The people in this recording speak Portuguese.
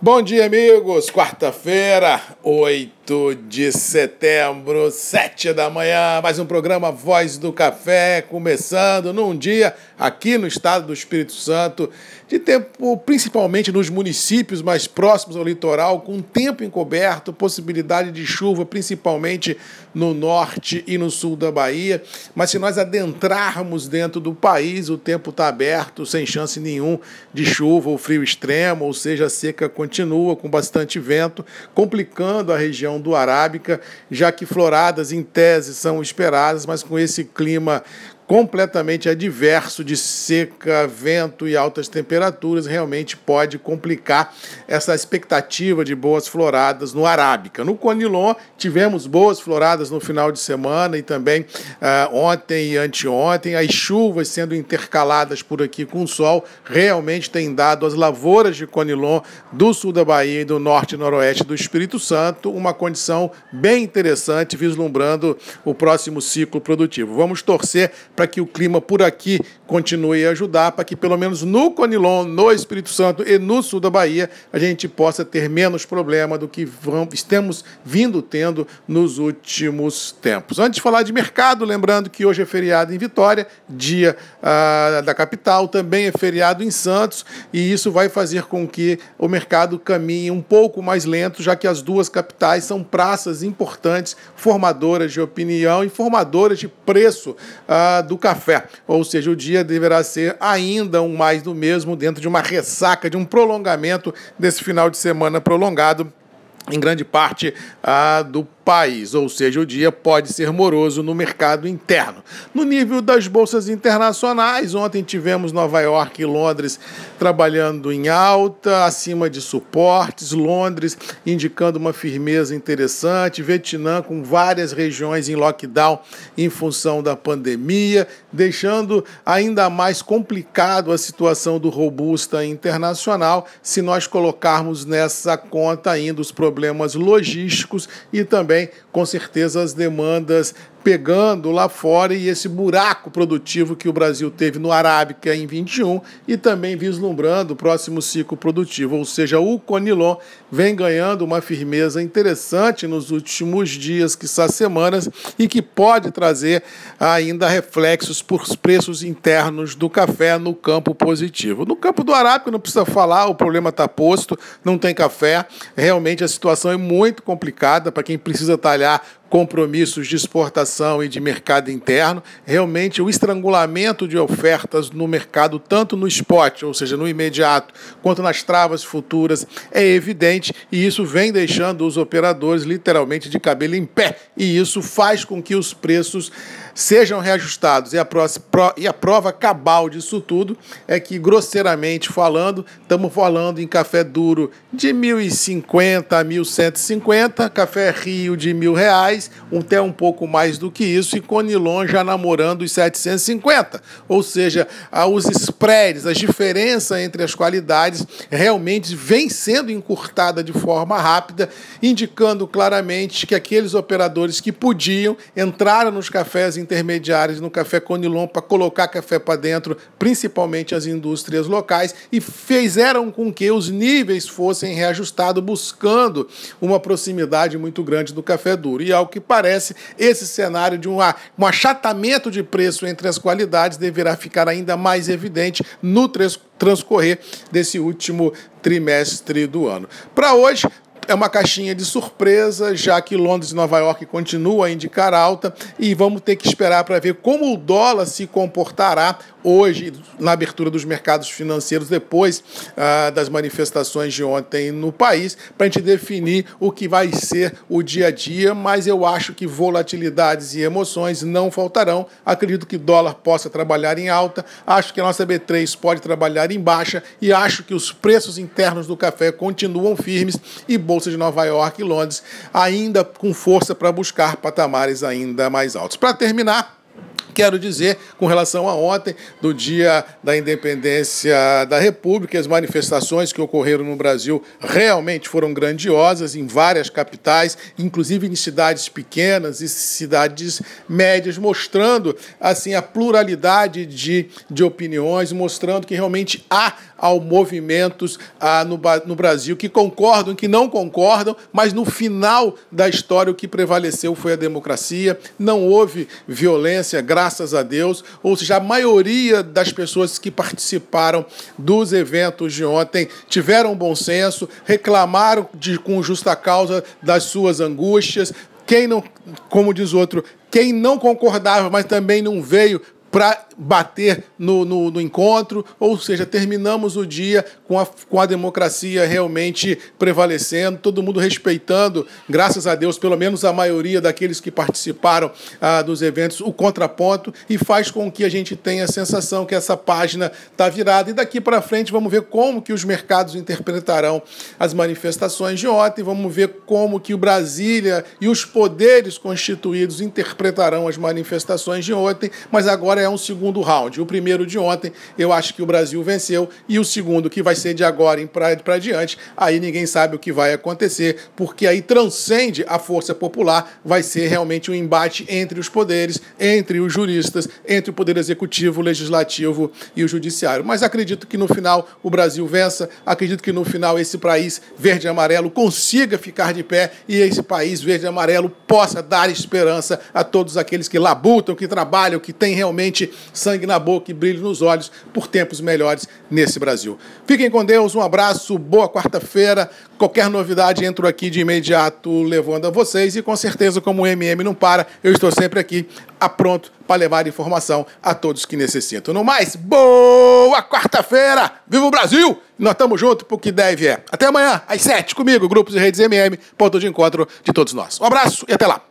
Bom dia, amigos. Quarta-feira, 8 de setembro, 7 da manhã. Mais um programa Voz do Café, começando num dia aqui no estado do Espírito Santo, de tempo principalmente nos municípios mais próximos ao litoral, com tempo encoberto, possibilidade de chuva, principalmente no norte e no sul da Bahia. Mas se nós adentrarmos dentro do país, o tempo está aberto, sem chance nenhum de chuva ou frio extremo, ou seja, a seca continua com bastante vento, complicando a região do Arábica, já que floradas em tese são esperadas, mas com esse clima completamente adverso de seca, vento e altas temperaturas, realmente pode complicar essa expectativa de boas floradas no Arábica. No Conilon, tivemos boas floradas no final de semana e também uh, ontem e anteontem. As chuvas sendo intercaladas por aqui com o sol realmente têm dado às lavouras de Conilon do sul da Bahia e do norte e noroeste do Espírito Santo uma condição bem interessante, vislumbrando o próximo ciclo produtivo. Vamos torcer para que o clima por aqui continue a ajudar, para que pelo menos no Conilon, no Espírito Santo e no sul da Bahia, a gente possa ter menos problema do que estamos vindo tendo nos últimos tempos. Antes de falar de mercado, lembrando que hoje é feriado em Vitória, dia ah, da capital, também é feriado em Santos, e isso vai fazer com que o mercado caminhe um pouco mais lento, já que as duas capitais são praças importantes, formadoras de opinião e formadoras de preço ah, do café. Ou seja, o dia deverá ser ainda um mais do mesmo dentro de uma ressaca, de um prolongamento desse final de semana prolongado em grande parte ah, do país, ou seja, o dia pode ser moroso no mercado interno. No nível das bolsas internacionais, ontem tivemos Nova York e Londres trabalhando em alta, acima de suportes, Londres indicando uma firmeza interessante, Vietnã com várias regiões em lockdown em função da pandemia, deixando ainda mais complicado a situação do robusta internacional se nós colocarmos nessa conta ainda os problemas logísticos e também também, com certeza, as demandas pegando lá fora e esse buraco produtivo que o Brasil teve no Arábica em 21 e também vislumbrando o próximo ciclo produtivo, ou seja, o Conilon vem ganhando uma firmeza interessante nos últimos dias, que são semanas, e que pode trazer ainda reflexos por preços internos do café no campo positivo. No campo do Arábica não precisa falar, o problema está posto, não tem café, realmente a situação é muito complicada para quem precisa talhar compromissos de exportação e de mercado interno, realmente o estrangulamento de ofertas no mercado, tanto no spot, ou seja, no imediato, quanto nas travas futuras, é evidente e isso vem deixando os operadores literalmente de cabelo em pé. E isso faz com que os preços sejam reajustados. E a, e a prova cabal disso tudo é que, grosseiramente falando, estamos falando em café duro de 1.050 a 1.150, café Rio de mil reais, até um pouco mais do que isso, e Conilon já namorando os 750. Ou seja, os spreads, a diferença entre as qualidades realmente vem sendo encurtada de forma rápida, indicando claramente que aqueles operadores que podiam entraram nos cafés intermediários no café Conilon para colocar café para dentro, principalmente as indústrias locais, e fizeram com que os níveis fossem reajustados, buscando uma proximidade muito grande do café duro. E ao que parece, esse cenário de um, um achatamento de preço entre as qualidades deverá ficar ainda mais evidente no transcorrer desse último trimestre do ano. Para hoje, é uma caixinha de surpresa, já que Londres e Nova York continuam a indicar alta e vamos ter que esperar para ver como o dólar se comportará hoje na abertura dos mercados financeiros depois ah, das manifestações de ontem no país, para a gente definir o que vai ser o dia a dia, mas eu acho que volatilidades e emoções não faltarão. Acredito que dólar possa trabalhar em alta, acho que a nossa B3 pode trabalhar em baixa e acho que os preços internos do café continuam firmes e bolsa de Nova York e Londres ainda com força para buscar patamares ainda mais altos. Para terminar, quero dizer com relação a ontem, do dia da independência da República, as manifestações que ocorreram no Brasil realmente foram grandiosas em várias capitais, inclusive em cidades pequenas e cidades médias, mostrando assim a pluralidade de, de opiniões, mostrando que realmente há ao movimentos ah, no, no Brasil que concordam, que não concordam, mas no final da história o que prevaleceu foi a democracia. Não houve violência, graças a Deus. Ou seja, a maioria das pessoas que participaram dos eventos de ontem tiveram bom senso, reclamaram de, com justa causa das suas angústias. Quem não, como diz outro, quem não concordava, mas também não veio para bater no, no, no, encontro, ou seja, terminamos o dia com a, com a democracia realmente prevalecendo, todo mundo respeitando, graças a Deus, pelo menos a maioria daqueles que participaram ah, dos eventos, o contraponto, e faz com que a gente tenha a sensação que essa página está virada. E daqui para frente vamos ver como que os mercados interpretarão as manifestações de ontem, vamos ver como que o Brasília e os poderes constituídos interpretarão as manifestações de ontem, mas agora é um segundo round. O primeiro de ontem, eu acho que o Brasil venceu, e o segundo, que vai ser de agora para diante, aí ninguém sabe o que vai acontecer, porque aí transcende a força popular, vai ser realmente um embate entre os poderes, entre os juristas, entre o poder executivo, o legislativo e o judiciário. Mas acredito que no final o Brasil vença, acredito que no final esse país verde e amarelo consiga ficar de pé e esse país verde e amarelo possa dar esperança a todos aqueles que labutam, que trabalham, que têm realmente sangue na boca e brilho nos olhos por tempos melhores nesse Brasil. Fiquem com Deus, um abraço, boa quarta-feira. Qualquer novidade, entro aqui de imediato levando a vocês e com certeza, como o MM não para, eu estou sempre aqui a pronto para levar informação a todos que necessitam. No mais, boa quarta-feira! Viva o Brasil! Nós estamos juntos porque deve é. Até amanhã, às sete, comigo, Grupos e Redes MM, ponto de encontro de todos nós. Um abraço e até lá!